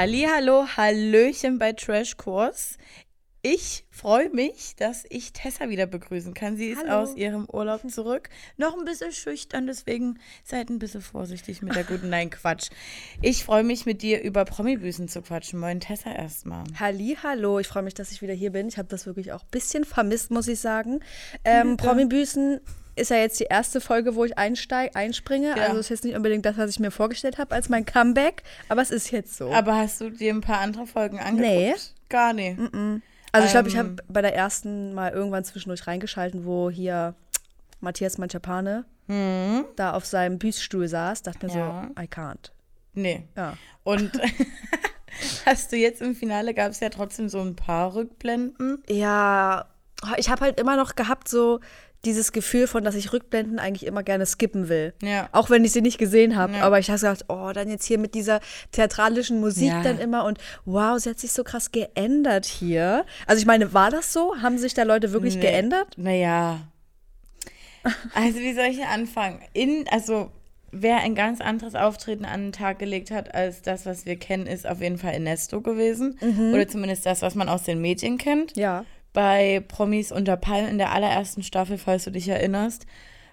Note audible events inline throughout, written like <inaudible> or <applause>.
Hallo, Hallöchen bei Trashkurs. Ich freue mich, dass ich Tessa wieder begrüßen kann. Sie ist Hallo. aus ihrem Urlaub zurück. Noch ein bisschen schüchtern, deswegen seid ein bisschen vorsichtig mit der guten Nein Quatsch. Ich freue mich mit dir über Promibüßen zu quatschen. Moin Tessa erstmal. Halli, hallo, ich freue mich, dass ich wieder hier bin. Ich habe das wirklich auch ein bisschen vermisst, muss ich sagen. Ähm, Promi-Büßen ist ja jetzt die erste Folge, wo ich einsteig, einspringe. Ja. Also ist jetzt nicht unbedingt das, was ich mir vorgestellt habe als mein Comeback, aber es ist jetzt so. Aber hast du dir ein paar andere Folgen angeguckt? Nee. Gar nicht. also ich glaube, ich ähm, habe bei der ersten mal irgendwann zwischendurch reingeschalten, wo hier Matthias Manchapane da auf seinem Büßstuhl saß. Dachte mir Mhm. Ja. so, I can't. Nee. Ja. Und <laughs> hast du jetzt im Finale gab es ja trotzdem so ein paar Rückblenden. Ja, ich habe halt immer noch gehabt, so dieses Gefühl von, dass ich Rückblenden eigentlich immer gerne skippen will. Ja. Auch wenn ich sie nicht gesehen habe. Ja. Aber ich habe gedacht, oh, dann jetzt hier mit dieser theatralischen Musik Ja. dann immer und wow, sie hat sich so krass geändert hier. Also ich meine, war das so? Haben sich da Leute wirklich Nee. geändert? Naja. Also, wie soll ich hier anfangen? In, also, wer ein ganz anderes Auftreten an den Tag gelegt hat als das, was wir kennen, ist auf jeden Fall Ernesto gewesen. Oder zumindest das, was man aus den Medien kennt. Ja. Bei Promis unter Palmen in der allerersten Staffel, falls du dich erinnerst,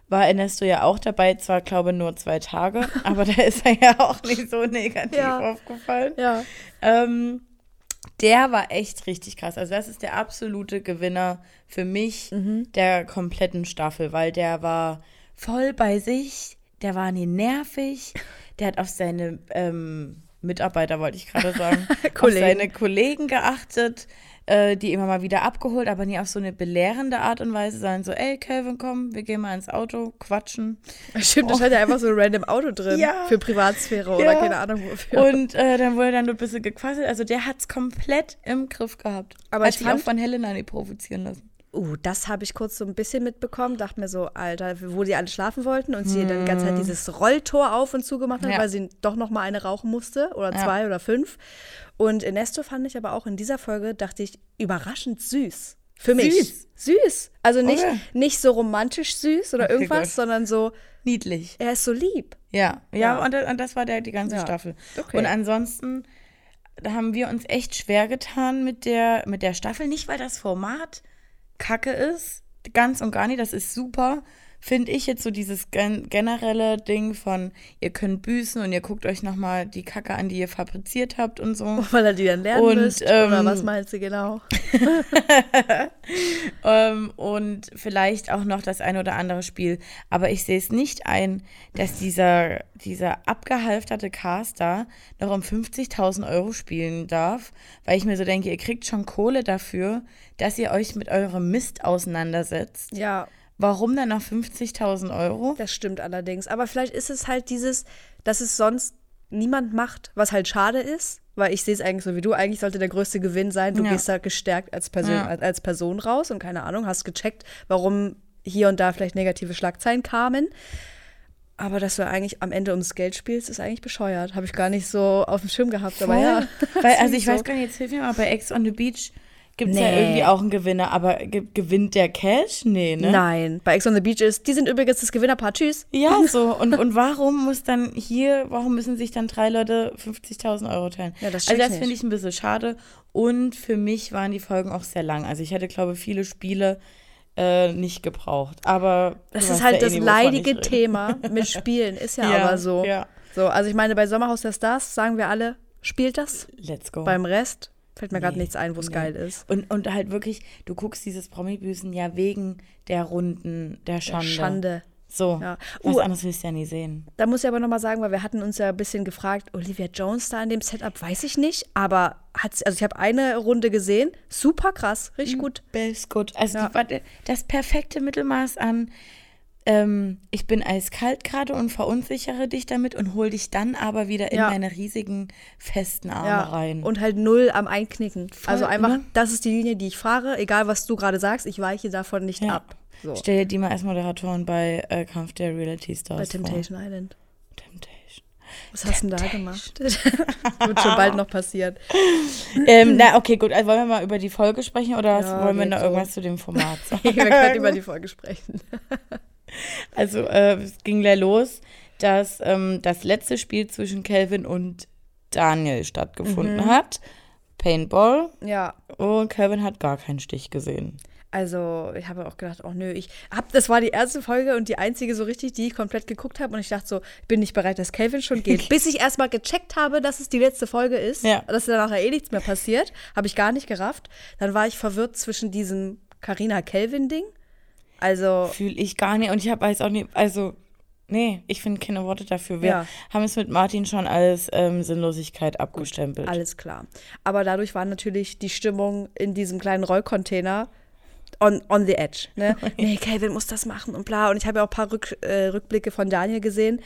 war Ernesto ja auch dabei. Zwar, glaube nur zwei Tage, <laughs> aber da ist er ja auch nicht so negativ Ja. aufgefallen. Ja. Ähm, der war echt richtig krass. Also das ist der absolute Gewinner für mich der kompletten Staffel, weil der war voll bei sich, der war nie nervig, der hat auf seine ähm, Mitarbeiter, wollte ich gerade sagen, <laughs> auf seine Kollegen geachtet, äh, die immer mal wieder abgeholt, aber nie auf so eine belehrende Art und Weise, sondern so, ey, Calvin, komm, wir gehen mal ins Auto, quatschen. Stimmt, da stand ja einfach so ein random Auto drin. <laughs> Ja. Für Privatsphäre oder Ja. keine Ahnung wofür. Und äh, dann wurde dann nur ein bisschen gequasselt. Also der hat es komplett im Griff gehabt. Aber hat ich sich fand- auch von Helena nicht provozieren lassen. Uh, das habe ich kurz so ein bisschen mitbekommen. Dachte mir so, Alter, wo die alle schlafen wollten und sie dann die ganze Zeit dieses Rolltor auf und zugemacht hat. Ja. weil sie doch noch mal eine rauchen musste oder Ja. zwei oder fünf. Und Ernesto fand ich aber auch in dieser Folge, dachte ich, überraschend süß. Für mich. Süß? Süß. Also nicht, Okay. nicht so romantisch süß oder Okay, irgendwas, gut. sondern so, Niedlich. er ist so lieb. Ja, ja, Ja. Und, das- und das war der, die ganze. Staffel. Okay. Und ansonsten da haben wir uns echt schwer getan mit der, mit der Staffel. Nicht, weil das Format kacke ist, ganz und gar nicht. Das ist super. Finde ich jetzt so dieses gen generelle Ding von, ihr könnt büßen und ihr guckt euch nochmal die Kacke an, die ihr fabriziert habt und so. <laughs> Weil er die dann lernen Und, müsst. oder ähm, was meinst du genau? <laughs> Ähm, und vielleicht auch noch das ein oder andere Spiel. Aber ich sehe es nicht ein, dass dieser, dieser abgehalfterte Caster noch um 50.000 Euro spielen darf, weil ich mir so denke, ihr kriegt schon Kohle dafür, dass ihr euch mit eurem Mist auseinandersetzt. Ja, Warum dann noch 50.000 Euro? Das stimmt allerdings. Aber vielleicht ist es halt dieses, dass es sonst niemand macht, was halt schade ist. Weil ich sehe es eigentlich so wie du. Eigentlich sollte der größte Gewinn sein, du Ja. gehst da gestärkt als Person, Ja. als, Person raus und keine Ahnung, hast gecheckt, warum hier und da vielleicht negative Schlagzeilen kamen. Aber dass du eigentlich am Ende ums Geld spielst, ist eigentlich bescheuert. Habe ich gar nicht so auf dem Schirm gehabt. Aber ja. <laughs> Weil, also ich so. weiß gar nicht, jetzt hilf mir mal, bei Ex on the Beach gibt es ja Nee. irgendwie auch einen Gewinner, aber ge gewinnt der Cash? Nee, ne? Nein, bei Ex on the Beach ist, die sind übrigens das Gewinnerpaar. Tschüss. Ja, <laughs> so. Und, und warum muss dann hier, warum müssen sich dann drei Leute 50.000 Euro teilen? Ja, das also das finde ich ein bisschen schade. Und für mich waren die Folgen auch sehr lang. Also ich hätte, glaube ich, viele Spiele äh, nicht gebraucht. Aber Das ist halt ja eh das ich leidige. Thema mit <laughs> Spielen. Ist ja, Ja, aber so. ja. So, also ich meine, bei Sommerhaus der Stars sagen wir alle, spielt das. Let's go. Beim Rest fällt mir gerade Nee, nichts ein, wo es nee. geil ist. Und, und halt wirklich, du guckst dieses Promi-Büßen ja wegen der Runden, der Schande. Schande. So. Ja. Was Uh. anderes willst du ja nie sehen. Da muss ich aber nochmal sagen, weil wir hatten uns ja ein bisschen gefragt, Olivia Jones da in dem Setup, weiß ich nicht, aber hat also ich habe eine Runde gesehen, super krass, richtig gut. Best gut. Also Ja. die, war das perfekte Mittelmaß an, ähm, ich bin eiskalt gerade und verunsichere dich damit und hol dich dann aber wieder in Ja. meine riesigen festen Arme Ja, rein. und halt null am Einknicken. also einfach, ne? das ist die Linie, die ich fahre, egal was du gerade sagst, ich weiche davon nicht Ja. ab. So. Stell dir die mal als Moderatorin bei äh, Kampf der Reality Stars Bei vor. Temptation Island. Temptation. Was hast du denn da gemacht? <laughs> Wird schon bald noch passieren. ähm, na, okay, gut. Also wollen wir mal über die Folge sprechen oder Ja, wollen wir noch so. irgendwas zu dem Format <laughs> sagen? wir können über die Folge sprechen. Also äh, es ging ja los, dass ähm, das letzte Spiel zwischen Calvin und Daniel stattgefunden hat. Paintball. Ja, Und Calvin hat gar keinen Stich gesehen. Also, ich habe auch gedacht, oh nö, ich hab, das war die erste Folge und die einzige so richtig, die ich komplett geguckt habe. Und ich dachte so, bin nicht bereit, dass Calvin schon geht. <laughs> Bis ich erstmal gecheckt habe, dass es die letzte Folge ist, Ja. dass danach eh nichts mehr passiert. Habe ich gar nicht gerafft. Dann war ich verwirrt zwischen diesem Carina-Kelvin-Ding. Also, Fühle ich gar nicht. Und ich habe jetzt auch nicht, also, nee, ich finde keine Worte dafür. Wir Ja. haben es mit Martin schon als ähm, Sinnlosigkeit abgestempelt. alles klar. Aber dadurch war natürlich die Stimmung in diesem kleinen Rollcontainer on, on the edge. Ne? <laughs> nee, Calvin muss das machen und bla. Und ich habe ja auch ein paar Rück, äh, Rückblicke von Daniel gesehen,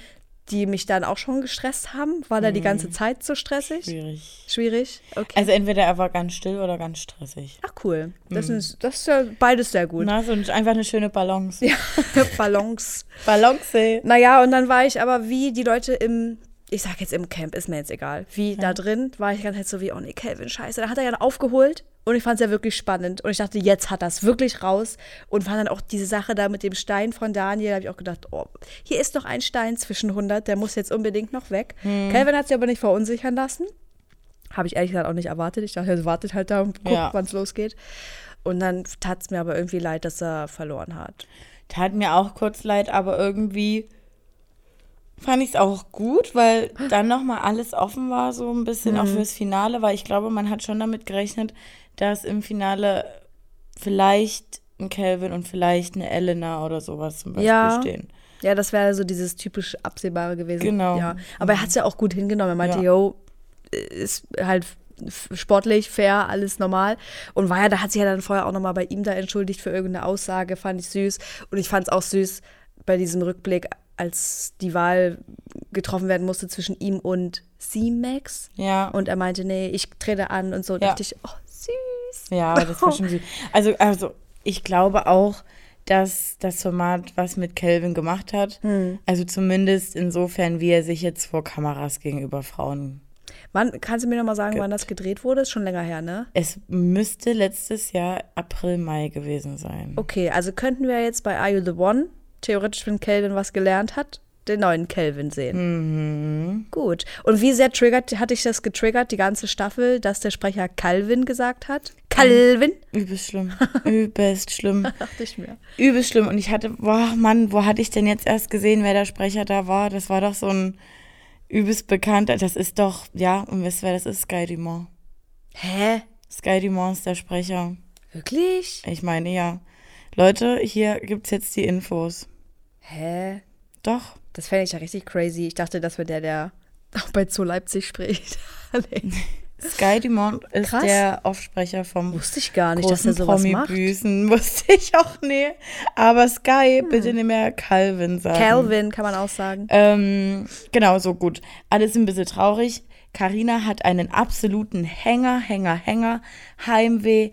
die mich dann auch schon gestresst haben. War da die ganze Zeit so stressig? Schwierig. Schwierig? Okay. Also entweder er war ganz still oder ganz stressig. Ach cool. Das, ist, das ist ja beides sehr gut. Na, so einfach eine schöne Balance. Ja, <laughs> Balance. Balance. Naja, und dann war ich aber wie die Leute im, ich sag jetzt im Camp, ist mir jetzt egal, wie da drin, war ich ganze Zeit so wie, oh nee, Calvin, scheiße. Da hat er ja aufgeholt und ich fand es ja wirklich spannend. Und ich dachte, jetzt hat das wirklich raus. Und fand dann auch diese Sache da mit dem Stein von Daniel, da habe ich auch gedacht, oh, hier ist noch ein Stein zwischen 100, der muss jetzt unbedingt noch weg. Calvin hat sich aber nicht verunsichern lassen. Habe ich ehrlich gesagt auch nicht erwartet. Ich dachte, er wartet halt da und guckt, Ja. wann es losgeht. Und dann tat es mir aber irgendwie leid, dass er verloren hat. Tat mir auch kurz leid, aber irgendwie fand ich es auch gut, weil dann nochmal alles offen war, so ein bisschen Mhm. auch fürs Finale, weil ich glaube, man hat schon damit gerechnet, dass im Finale vielleicht ein Calvin und vielleicht eine Elena oder sowas zum Beispiel Ja. stehen. Ja, das wäre so dieses typisch Absehbare gewesen. Genau. Ja. Aber er hat es ja auch gut hingenommen. Er meinte, Ja. yo, ist halt sportlich, fair, alles normal. Und war ja, da hat sich ja dann vorher auch nochmal bei ihm da entschuldigt für irgendeine Aussage, fand ich süß. Und ich fand es auch süß bei diesem Rückblick, als die Wahl getroffen werden musste zwischen ihm und C-Max. Ja. Und er meinte, nee, ich trete an und so. Ja. dachte ich, oh, süß. Ja, das war schon süß. Also, also ich glaube auch, dass das Format was mit Calvin gemacht hat. Hm. Also zumindest insofern, wie er sich jetzt vor Kameras gegenüber Frauen. Wann, kannst du mir nochmal sagen, wann das gedreht wurde? Ist schon länger her, ne? Es müsste letztes Jahr April, Mai gewesen sein. Okay, also könnten wir jetzt bei Are You the One, theoretisch, wenn Calvin was gelernt hat, den neuen Calvin sehen. Mhm. Gut. Und wie sehr triggert, hatte ich das getriggert, die ganze Staffel, dass der Sprecher Calvin gesagt hat? Calvin? Übelst schlimm. Übelst schlimm. <laughs> Dachte ich mir. Übelst schlimm. Und ich hatte, boah, Mann, wo hatte ich denn jetzt erst gesehen, wer der Sprecher da war? Das war doch so ein übelst bekannter. Das ist doch, ja, und wisst ihr, wer das ist? Sky Dumont. Hä? Sky Dumont ist der Sprecher. Wirklich? Ich meine, ja. Leute, hier gibt's jetzt die Infos. Hä? Doch. Das fände ich ja richtig crazy. Ich dachte, das wäre der, der auch bei Zoo Leipzig spricht. <laughs> nee. Sky Dumont ist Krass. der Offsprecher vom Wusste ich gar nicht, dass er sowas macht. Promi-Büßen. <laughs> Wusste ich auch nie. Aber Sky, bitte nicht mehr Calvin sagen. Calvin kann man auch sagen. Ähm, genau, so gut. Alles ein bisschen traurig. Karina hat einen absoluten Hänger, Hänger, Hänger. Heimweh.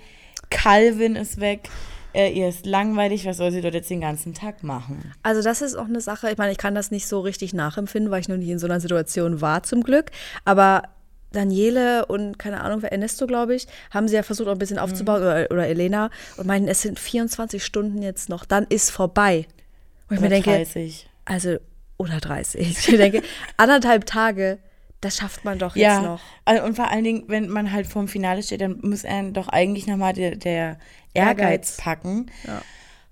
Calvin ist weg. Äh, ihr ist langweilig. Was soll sie dort jetzt den ganzen Tag machen? Also das ist auch eine Sache, ich meine, ich kann das nicht so richtig nachempfinden, weil ich noch nie in so einer Situation war zum Glück. Aber Daniele und keine Ahnung, wer Ernesto, glaube ich, haben sie ja versucht, auch ein bisschen aufzubauen, oder, oder Elena, und meinen, es sind 24 Stunden jetzt noch, dann ist vorbei. Und ich mir Oder denke, 30. also, oder 30. Ich mir denke, anderthalb Tage, das schafft man doch jetzt Ja, noch. also, und vor allen Dingen, wenn man halt vorm Finale steht, dann muss er doch eigentlich nochmal der, der Ehrgeiz. Ehrgeiz packen. Ja.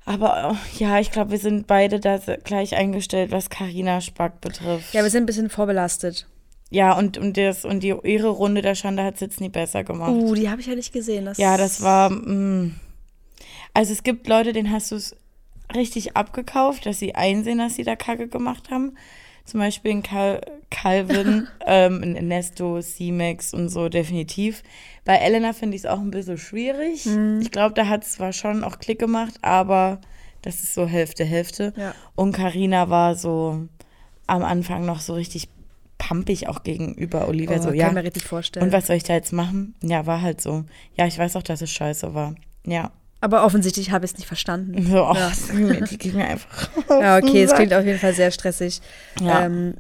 Aber oh, ja, ich glaube, wir sind beide da gleich eingestellt, was Karina Spack betrifft. Ja, wir sind ein bisschen vorbelastet. Ja, und, und, das, und die, ihre Runde der Schande hat es jetzt nie besser gemacht. Uh, die habe ich ja nicht gesehen. Das Ja, das war. Mh. Also es gibt Leute, denen hast du es richtig abgekauft, dass sie einsehen, dass sie da Kacke gemacht haben. Zum Beispiel in Cal Calvin, <laughs> ähm, in Ernesto, C-Max und so definitiv. Bei Elena finde ich es auch ein bisschen schwierig. Mhm. Ich glaube, da hat es zwar schon auch Klick gemacht, aber das ist so Hälfte, Hälfte. Ja. Und Karina war so am Anfang noch so richtig pampig auch gegenüber Olivia. Oh, so, kann ja, mir richtig vorstellen. und was soll ich da jetzt machen? Ja, war halt so. Ja, ich weiß auch, dass es scheiße war. Ja. Aber offensichtlich habe ich es nicht verstanden. So, oh, Ja. die geht mir einfach. <laughs> Ja, okay, es klingt auf jeden Fall sehr stressig. Ja. Ähm,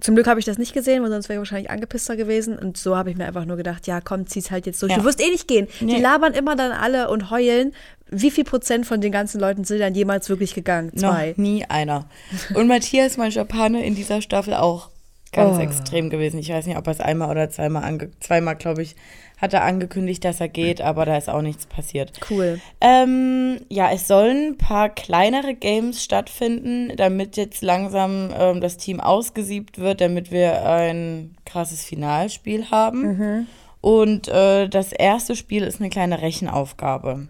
zum Glück habe ich das nicht gesehen, weil sonst wäre ich wahrscheinlich angepisster gewesen. Und so habe ich mir einfach nur gedacht, ja, komm, zieh's halt jetzt durch. Ja. Du wirst eh nicht gehen. Die Nee. labern immer dann alle und heulen. Wie viel Prozent von den ganzen Leuten sind dann jemals wirklich gegangen? Noch Zwei. nie einer. Und Matthias, mein Japaner, in dieser Staffel auch ganz Oh. extrem gewesen. Ich weiß nicht, ob er es einmal oder zweimal, ange zweimal, glaube ich, hat er angekündigt, dass er geht, aber da ist auch nichts passiert. Cool. Ähm, ja, es sollen ein paar kleinere Games stattfinden, damit jetzt langsam ähm, das Team ausgesiebt wird, damit wir ein krasses Finalspiel haben. Und äh, das erste Spiel ist eine kleine Rechenaufgabe.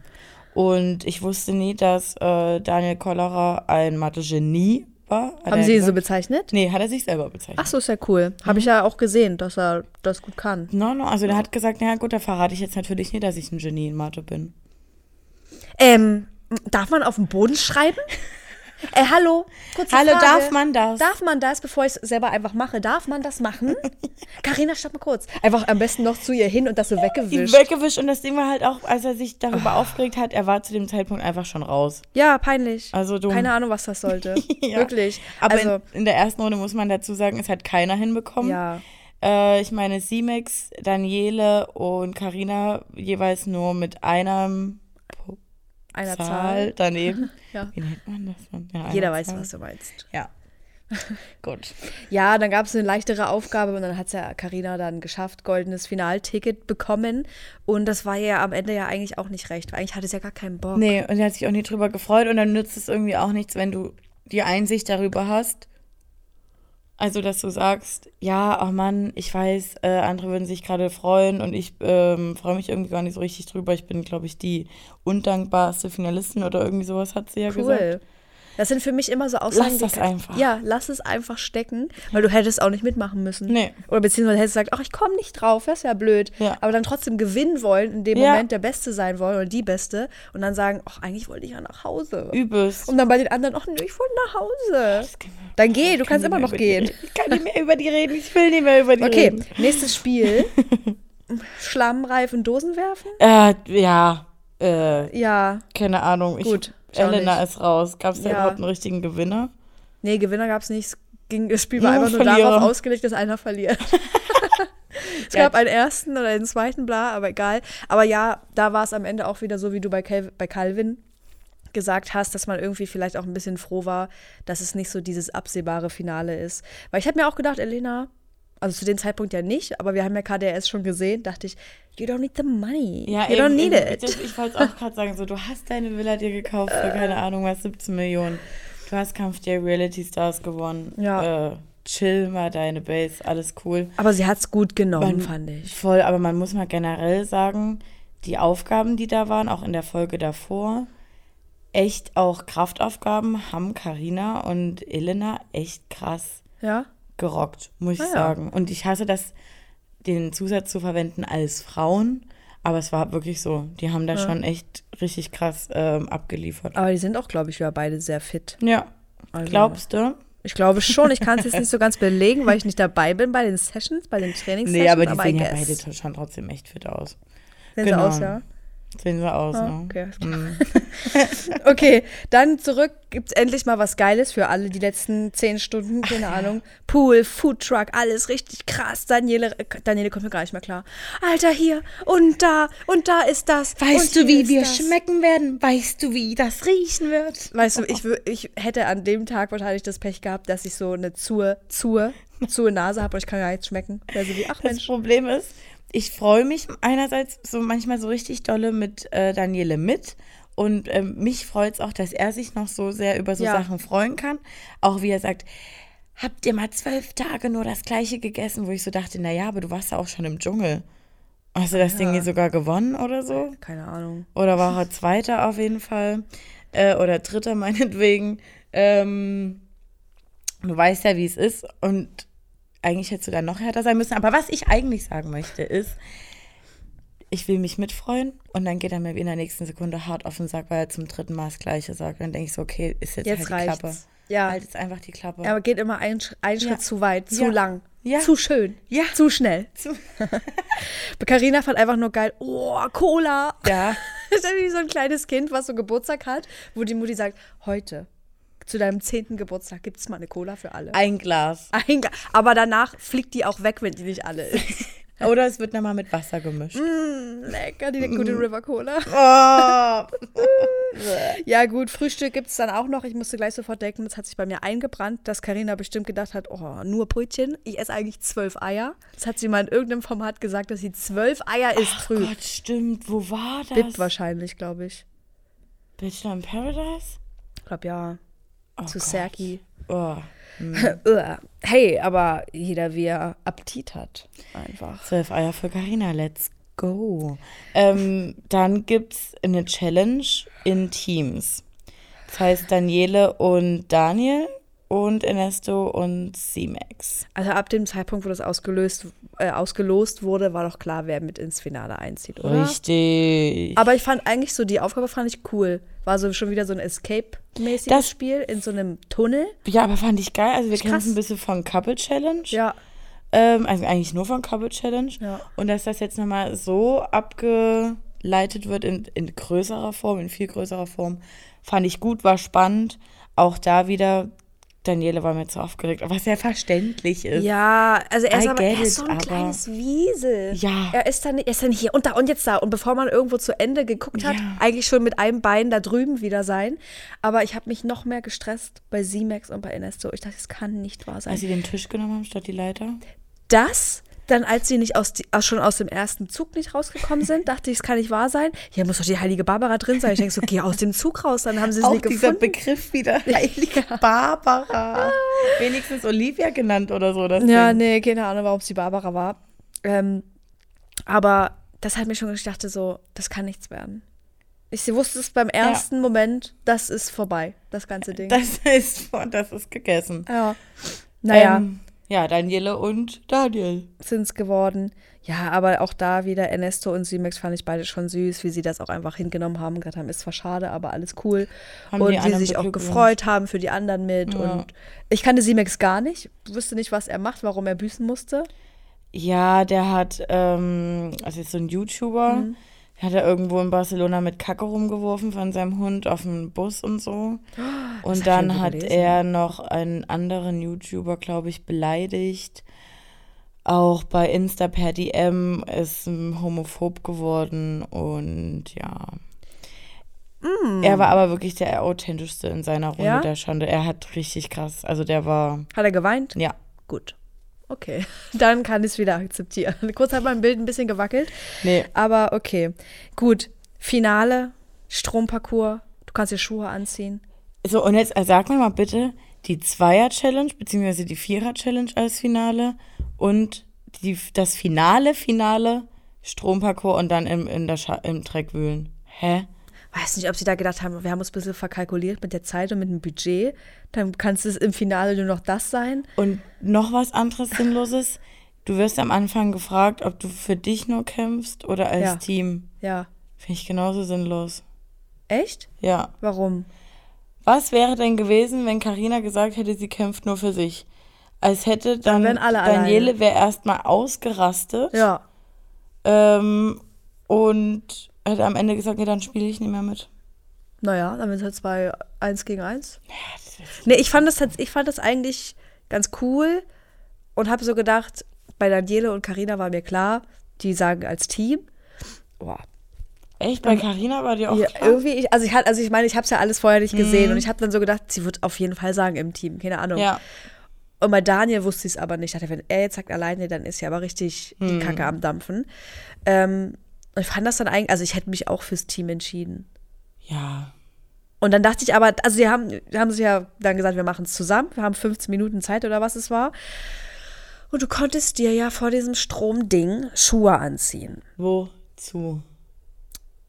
Und ich wusste nie, dass äh, Daniel Kollerer ein Mathe-Genie war. Hat Haben Sie ihn so bezeichnet? Nee, hat er sich selber bezeichnet. Ach so, ist ja cool. Habe ich ja auch gesehen, dass er das gut kann. No, no, also der hat gesagt, na gut, da verrate ich jetzt natürlich nicht, dass ich ein Genie in Mathe bin. Ähm, darf man auf dem Boden schreiben? <laughs> äh, hallo? Kurze Hallo, Frage. darf man das? Darf man das, bevor ich es selber einfach mache, darf man das machen? <laughs> Carina, stopp mal kurz. Einfach am besten noch zu ihr hin und das so weggewischt. weggewischt und das Ding war halt auch, als er sich darüber aufgeregt hat, er war zu dem Zeitpunkt einfach schon raus. ja, peinlich. Also dumm. Keine Ahnung, was das sollte. <laughs> Ja. Wirklich. Aber also, in, in der ersten Runde muss man dazu sagen, es hat keiner hinbekommen. ja. Äh, ich meine, Simex, Daniele und Karina jeweils nur mit einem Einer Zahl, Zahl. daneben. <laughs> Ja. Wie nennt man das? dann? Ja, Jeder weiß, Zahl. was du meinst. Ja. <laughs> Gut. Ja, dann gab es eine leichtere Aufgabe und dann hat es ja Carina dann geschafft, goldenes Finalticket bekommen. Und das war ja am Ende ja eigentlich auch nicht recht, weil eigentlich hatte es ja gar keinen Bock. Nee, und er hat sich auch nie drüber gefreut und dann nützt es irgendwie auch nichts, wenn du die Einsicht darüber hast. Also, dass du sagst, ja, oh Mann, ich weiß, äh, andere würden sich gerade freuen und ich ähm, freue mich irgendwie gar nicht so richtig drüber. Ich bin, glaube ich, die undankbarste Finalistin oder irgendwie sowas hat sie ja gesagt. Das sind für mich immer so Aussagen. Lass die das einfach. Ja, lass es einfach stecken, weil du hättest auch nicht mitmachen müssen. Nee. Oder beziehungsweise hättest gesagt, ach, ich komme nicht drauf, das ist ja blöd. Ja. Aber dann trotzdem gewinnen wollen, in dem Ja. Moment der Beste sein wollen oder die Beste und dann sagen, ach, eigentlich wollte ich ja nach Hause. Übelst. Und dann bei den anderen, ach, nö, ich wollte nach Hause. Dann geh, du kannst immer noch die gehen. reden. Ich kann nicht mehr über die reden. Ich will nicht mehr über die Okay, reden. nächstes Spiel. <laughs> Schlammreifen Dosen werfen? Äh, ja, äh, Ja. keine Ahnung. Ich, Gut, Elena nicht. ist raus. Gab es da Ja. überhaupt einen richtigen Gewinner? Nee, Gewinner gab es nicht. Es ging- Das Spiel war Nur einfach nur Verlierer. darauf ausgelegt, dass einer verliert. <laughs> es Ja. gab einen ersten oder einen zweiten, bla, aber egal. Aber ja, da war es am Ende auch wieder so, wie du bei, Cal bei Calvin gesagt hast, dass man irgendwie vielleicht auch ein bisschen froh war, dass es nicht so dieses absehbare Finale ist. Weil ich habe mir auch gedacht, Elena, also zu dem Zeitpunkt ja nicht, aber wir haben ja KDS schon gesehen, dachte ich, you don't need the money. Ja, you don't eben, need eben. it. Ich, ich wollte auch gerade sagen, so, du hast deine Villa dir gekauft für, keine Ahnung was, 17 Millionen. Du hast Kampf der Reality Stars gewonnen. Ja. Äh, chill mal deine Base, alles cool. Aber sie hat es gut genommen, Man- fand ich. Voll, aber man muss mal generell sagen, die Aufgaben, die da waren, auch in der Folge davor, echt auch Kraftaufgaben haben Karina und Elena echt krass Ja? Gerockt, muss ich Ah ja. sagen. Und ich hasse das, den Zusatz zu verwenden als Frauen, aber es war wirklich so. Die haben da schon echt richtig krass ähm, abgeliefert. Aber die sind auch, glaube ich, ja beide sehr fit. Ja, Also- glaubst du? Ich glaube schon. Ich kann es jetzt nicht so ganz belegen, weil ich nicht dabei bin bei den Sessions, bei den Trainings. Nee, aber die I sehen ja beide schon trotzdem echt fit aus. Sehen genau. sie aus, ja. Sehen sie aus, Ah, ne? okay. Mhm. <laughs> Okay, dann zurück. Gibt es endlich mal was Geiles für alle die letzten zehn Stunden, keine Ahnung. Pool, Foodtruck, alles richtig krass. Daniele, äh, Daniele kommt mir gar nicht mehr klar. Alter, hier und da und da ist das. Weißt du, wie wir das. schmecken werden? Weißt du, wie das riechen wird? Weißt du, ich, wür- ich hätte an dem Tag wahrscheinlich das Pech gehabt, dass ich so eine zur, zur, zur Nase habe und ich kann gar nichts schmecken. Also wie, ach Das Mensch. Problem ist, ich freue mich einerseits so manchmal so richtig dolle mit äh, Daniele mit. Und ähm, mich freut es auch, dass er sich noch so sehr über so Ja. Sachen freuen kann. Auch wie er sagt, habt ihr mal zwölf Tage nur das gleiche gegessen, wo ich so dachte, naja, aber du warst ja auch schon im Dschungel. Hast du das Ding hier sogar gewonnen oder so? Keine Ahnung. Oder war er Zweiter auf jeden Fall? Äh, oder Dritter <laughs> meinetwegen. Ähm, du weißt ja, wie es ist. Und eigentlich hättest du dann noch härter sein müssen. Aber was ich eigentlich sagen möchte, ist, ich will mich mitfreuen und dann geht er mir in der nächsten Sekunde hart auf den Sack, weil er zum dritten Mal das Gleiche sagt. Dann denke ich so, okay, ist jetzt, Jetzt halt die Klappe. Ja. Halt jetzt einfach die Klappe. Er geht immer einen, einen Ja. Schritt zu weit, zu Ja. lang, Ja. zu schön, Ja. zu schnell. <laughs> Zu- <laughs> Carina fand einfach nur geil, oh, Cola. Ja. <laughs> Das ist wie so ein kleines Kind, was so Geburtstag hat, wo die Mutti sagt, heute, zu deinem zehnten Geburtstag gibt es mal eine Cola für alle. Ein Glas. Ein Gla- Aber danach fliegt die auch weg, wenn die nicht alle ist. <laughs> Oder es wird nochmal mit Wasser gemischt. Mm, lecker, die gute River Cola. <laughs> Oh. <laughs> Ja, gut, Frühstück gibt es dann auch noch. Ich musste gleich sofort denken, das hat sich bei mir eingebrannt, dass Karina bestimmt gedacht hat, oh, nur Brötchen. Ich esse eigentlich zwölf Eier. Das hat sie mal in irgendeinem Format gesagt, dass sie zwölf Eier isst früh. Gott, stimmt. Wo war das? Bib wahrscheinlich, glaube ich. Bachelor in Paradise? Ich glaube, ja. Oh Zu Gott. Serki. Oh. <laughs> Uah. hey, aber jeder, wie er Appetit hat. Einfach. Zwölf Eier für Carina, let's go. Ähm, dann gibt's eine Challenge in Teams. Das heißt Daniele und Daniel und Ernesto und C-Max. Also ab dem Zeitpunkt, wo das ausgelöst, äh, ausgelost wurde, war doch klar, wer mit ins Finale einzieht, oder? Richtig. Aber ich fand eigentlich so, die Aufgabe fand ich cool. War so schon wieder so ein Escape-mäßiges Das- Spiel in so einem Tunnel. ja, aber fand ich geil. Also wir kennen es ein bisschen von Couple Challenge. Ja. Ähm, also eigentlich nur von Couple Challenge. Ja. Und dass das jetzt nochmal so abgeleitet wird in, in größerer Form, in viel größerer Form, fand ich gut, war spannend. Auch da wieder, Daniele war mir zu aufgeregt, was ja verständlich ist. Ja, also er ist I aber er ist so it, ein aber- kleines Wiesel. Ja. Er ist dann, er ist dann hier und da und jetzt da. Und bevor man irgendwo zu Ende geguckt hat, Ja. eigentlich schon mit einem Bein da drüben wieder sein. Aber ich habe mich noch mehr gestresst bei Z-Max und bei Ernesto. Ich dachte, das kann nicht wahr sein. Als sie den Tisch genommen haben statt die Leiter. das, dann als sie nicht aus, die, schon aus dem ersten Zug nicht rausgekommen sind, <laughs> dachte ich, es kann nicht wahr sein. Hier muss doch die heilige Barbara drin sein. Ich denke so, geh aus dem Zug raus, dann haben sie es nicht dieser gefunden. Begriff wieder. <laughs> Barbara. Wenigstens Olivia genannt oder so. Das Ja, Ding. nee, keine Ahnung, warum es die Barbara war. Ähm, aber das hat mir schon, ich dachte so, das kann nichts werden. Ich wusste es beim ersten Moment, das ist vorbei, das ganze Ding. Das ist, das ist gegessen. ja. Naja, Ähm, ja, Daniele und Daniel. sind es geworden. Ja, aber auch da wieder Ernesto und Simex fand ich beide schon süß, wie sie das auch einfach hingenommen haben. Gesagt haben, ist zwar schade, aber alles cool. Haben und wie sie sich auch gefreut haben für die anderen mit. Ja. Und ich kannte Simex gar nicht, wusste nicht, was er macht, warum er büßen musste. Ja, der hat, ähm, also ist so ein YouTuber, Mhm. der hat er irgendwo in Barcelona mit Kacke rumgeworfen von seinem Hund auf dem Bus und so. Und dann hat gelesen. er noch einen anderen YouTuber, glaube ich, beleidigt. Auch bei Insta per DM ist homophob geworden und ja. Er war aber wirklich der authentischste in seiner Runde Mm. Ja? der Schande. Er hat richtig krass, also der war, Hat er geweint? ja. Gut. Okay, <laughs> dann kann ich es wieder akzeptieren. Kurz hat mein Bild ein bisschen gewackelt, Nee, aber okay. Gut, Finale, Stromparcours, du kannst dir Schuhe anziehen. So, und jetzt äh, sag mir mal bitte die Zweier-Challenge, beziehungsweise die Vierer-Challenge als Finale und die, das Finale, Finale, Stromparcours und dann im, in der Scha im Dreck wühlen. Hä? Weiß nicht, ob sie da gedacht haben, wir haben uns ein bisschen verkalkuliert mit der Zeit und mit dem Budget. Dann kannst es im Finale nur noch das sein. Und noch was anderes Sinnloses. Du wirst am Anfang gefragt, ob du für dich nur kämpfst oder als Ja. Team. Ja. Finde ich genauso sinnlos. Echt? Ja. Warum? Was wäre denn gewesen, wenn Karina gesagt hätte, sie kämpft nur für sich? Als hätte dann, wären alle Daniele wäre erstmal ausgerastet. Ja. Ähm, und hätte am Ende gesagt, nee, dann spiele ich nicht mehr mit. Naja, dann sind es halt zwei eins gegen eins. Nee, ich fand das, ich fand das eigentlich ganz cool und habe so gedacht, bei Daniele und Karina war mir klar, die sagen als Team. Boah, Echt? Bei Carina war dir auch ja, klar? irgendwie, ich, also ich hatte, also ich meine, ich habe es ja alles vorher nicht gesehen und ich habe dann so gedacht, sie wird auf jeden Fall sagen im Team, keine Ahnung. Ja. Und bei Daniel wusste ich es aber nicht. Ich dachte, wenn er jetzt sagt alleine, dann ist ja aber richtig die Kacke am Dampfen. Ähm, und ich fand das dann eigentlich, also ich hätte mich auch fürs Team entschieden. Ja. Und dann dachte ich aber, also sie haben, sie haben sich ja dann gesagt, wir machen es zusammen. Wir haben 15 Minuten Zeit oder was es war. Und du konntest dir ja vor diesem Stromding Schuhe anziehen, Wozu?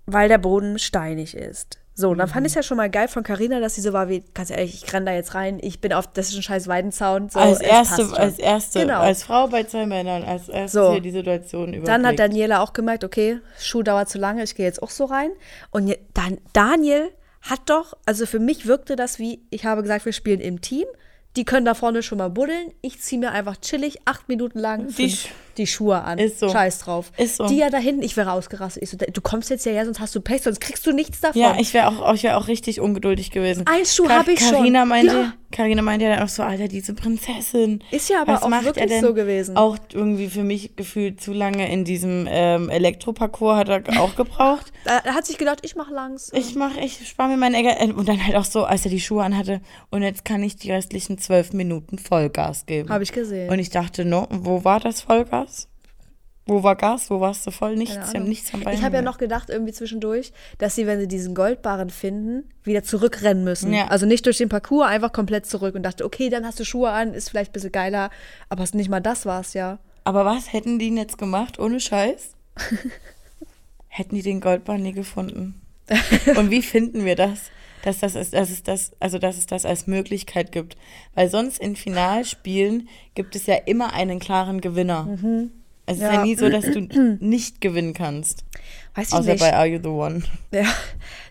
Weil der Boden steinig ist. So, und dann fand ich es ja schon mal geil von Carina, dass sie so war wie, ganz ehrlich, ich renn da jetzt rein, ich bin auf, das ist ein scheiß Weidenzaun. So, als erste, als erste, Genau. als Frau bei zwei Männern, als erstes So. hier die Situation überblickt. Dann hat Daniela auch gemerkt, okay, Schuh dauert zu lange, ich gehe jetzt auch so rein. Und dann Daniel hat doch, also für mich wirkte das wie, ich habe gesagt, wir spielen im Team. Die können da vorne schon mal buddeln. Ich ziehe mir einfach chillig acht Minuten lang Die die Schuhe an. Ist so. Scheiß drauf. Ist so. Die ja da hinten, ich wäre rausgerastet. Ich so, du kommst jetzt hierher, sonst hast du Pech, sonst kriegst du nichts davon. Ja, ich wäre auch, ich wär auch richtig ungeduldig gewesen. Ein Schuh Ka- hab ich schon. Carina meinte, Ja. Carina meinte ja dann auch so, Alter, diese Prinzessin. Ist ja aber Was auch macht wirklich er denn? so gewesen. Auch irgendwie für mich gefühlt zu lange in diesem ähm, Elektroparcours hat er auch gebraucht. <laughs> er hat sich gedacht, ich mach langsam. Ich mach, ich spare mir meine Ärger. Und dann halt auch so, als er die Schuhe anhatte. Und jetzt kann ich die restlichen zwölf Minuten Vollgas geben. Habe ich gesehen. Und ich dachte, no, wo war das Vollgas? Wo war Gas? Wo warst du voll? Nichts. Sie haben nichts am Bein. Ich habe ja noch gedacht, irgendwie zwischendurch, dass sie, wenn sie diesen Goldbarren finden, wieder zurückrennen müssen. Ja. Also nicht durch den Parcours, einfach komplett zurück und dachte, okay, dann hast du Schuhe an, ist vielleicht ein bisschen geiler. Aber nicht mal das war es ja. Aber was hätten die denn jetzt gemacht, ohne Scheiß? <laughs> hätten die den Goldbahn nie gefunden. <laughs> Und wie finden wir das? Dass, das ist, dass, es das, also dass es das als Möglichkeit gibt. Weil sonst in Finalspielen gibt es ja immer einen klaren Gewinner. Es ist ja Ja. nie so, dass du <clears throat> nicht gewinnen kannst. Weiß ich Außer nicht. bei Are You the One? Ja,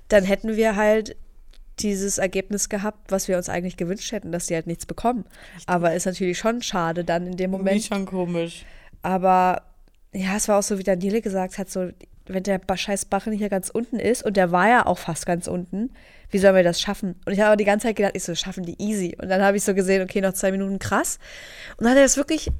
dann hätten wir halt dieses Ergebnis gehabt, was wir uns eigentlich gewünscht hätten, dass sie halt nichts bekommen. Aber ist natürlich schon schade dann in dem Moment. schon komisch. Aber ja, es war auch so, wie Daniele gesagt hat, so, wenn der scheiß Bach nicht hier ganz unten ist, und der war ja auch fast ganz unten, wie sollen wir das schaffen? Und ich habe aber die ganze Zeit gedacht, ich so, schaffen die easy. Und dann habe ich so gesehen, okay, noch zwei Minuten krass. Und dann hat er das wirklich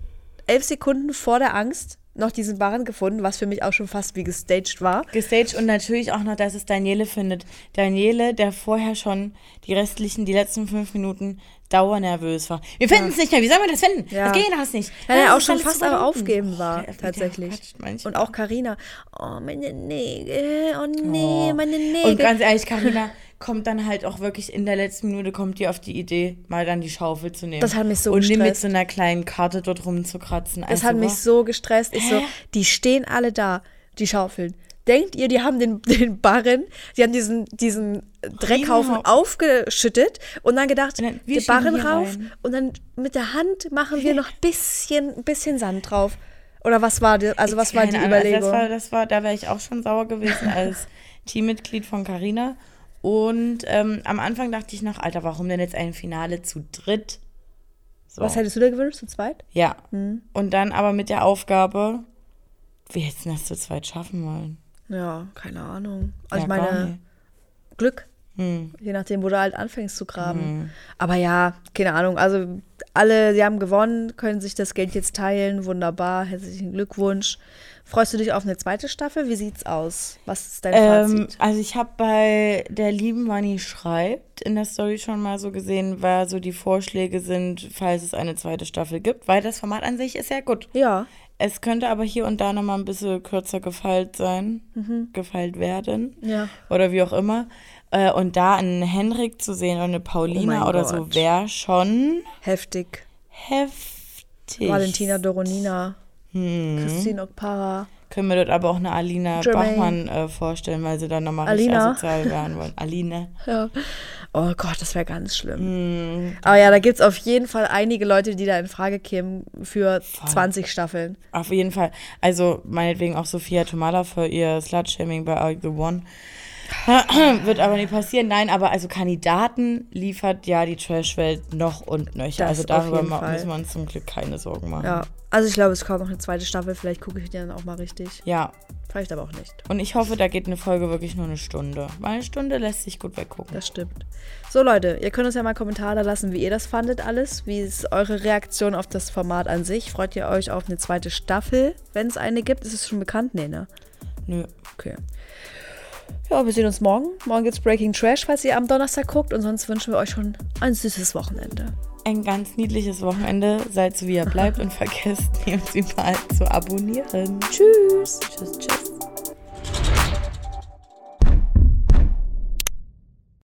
elf Sekunden vor der Angst noch diesen Barren gefunden, was für mich auch schon fast wie gestaged war. Gestaged und natürlich auch noch, dass es Daniele findet. Daniele, der vorher schon die restlichen, die letzten fünf Minuten dauernervös war. Wir finden es nicht mehr, wie sollen wir das finden? Ja. Das geht alles nicht. Weil Das er auch schon fast am. Aufgeben war, Ja, der tatsächlich. Und auch Karina. Oh, meine Nägel. Oh nee, Oh. meine Nägel. Und ganz ehrlich, Karina kommt dann halt auch wirklich in der letzten Minute kommt die auf die Idee, mal dann die Schaufel zu nehmen. Das hat mich so Und nicht mit gestresst. so einer kleinen Karte dort rumzukratzen. Das Also, hat mich so gestresst. Ich so, die stehen alle da, die Schaufeln. Denkt ihr, die haben den, <laughs> den Barren, die haben diesen, diesen Dreckhaufen aufgeschüttet und dann gedacht, Und dann, wir den Barren rauf rein. und dann mit der Hand machen wir <laughs> noch ein bisschen, ein bisschen Sand drauf. Oder was war die, also was war die Ahnung, also Überlegung? Das war, das war, da wäre ich auch schon sauer gewesen als Teammitglied von Carina. Und ähm, am Anfang dachte ich noch, Alter, warum denn jetzt ein Finale zu dritt? So. was hättest du dir gewünscht, zu zweit? Ja. Hm. Und dann aber mit der Aufgabe, wir hätten das zu zweit schaffen wollen. Ja, keine Ahnung. Also ja, ich meine. Glück. Hm. Je nachdem, wo du halt anfängst zu graben. Aber ja, keine Ahnung. Also alle, sie haben gewonnen, können sich das Geld jetzt teilen. Wunderbar. Herzlichen Glückwunsch. Freust du dich auf eine zweite Staffel? Wie sieht's aus? Was ist dein Ähm, Fazit? also ich habe bei der lieben Wanni schreibt in der Story schon mal so gesehen, wer so die Vorschläge sind, falls es eine zweite Staffel gibt, weil das Format an sich ist ja gut. Ja. Es könnte aber hier und da noch mal ein bisschen kürzer gefeilt sein, Mhm. gefeilt werden Ja. oder wie auch immer. Äh, Und da einen Henrik zu sehen oder eine Paulina Oh oder so Gott. wäre schon Heftig. heftig. Valentina Doronina. Hm. Christine Okpara. Können wir dort aber auch eine Alina Jermaine. Bachmann äh, vorstellen, weil sie dann nochmal richtig asozial werden wollen. Aline. Ja. Oh Gott, das wäre ganz schlimm. Hm. Aber ja, da gibt es auf jeden Fall einige Leute, die da in Frage kämen für 20 Staffeln. Auf jeden Fall. Also meinetwegen auch Sophia Tomala für ihr Slutshaming bei Are The One. <clears throat> Wird aber nicht passieren. Nein, aber also Kandidaten liefert ja die Trash-Welt noch und nöcher. Das also darüber jeden ma- Fall. müssen wir uns zum Glück keine Sorgen machen. Ja. Also ich glaube, es kommt noch eine zweite Staffel. Vielleicht gucke ich die dann auch mal richtig. ja. Vielleicht aber auch nicht. Und ich hoffe, da geht eine Folge wirklich nur eine Stunde. Weil eine Stunde lässt sich gut weggucken. Das stimmt. So, Leute, ihr könnt uns ja mal Kommentare lassen, wie ihr das fandet alles. Wie ist eure Reaktion auf das Format an sich? Freut ihr euch auf eine zweite Staffel, wenn es eine gibt? Ist es schon bekannt? Nee, ne? Nö. Okay. Ja, wir sehen uns morgen. Morgen gibt's Breaking Trash, falls ihr am Donnerstag guckt. Und sonst wünschen wir euch schon ein süßes Wochenende. Ein ganz niedliches Wochenende. Seid so wie ihr bleibt und <laughs> vergesst, uns überall zu abonnieren. Tschüss. Tschüss, tschüss.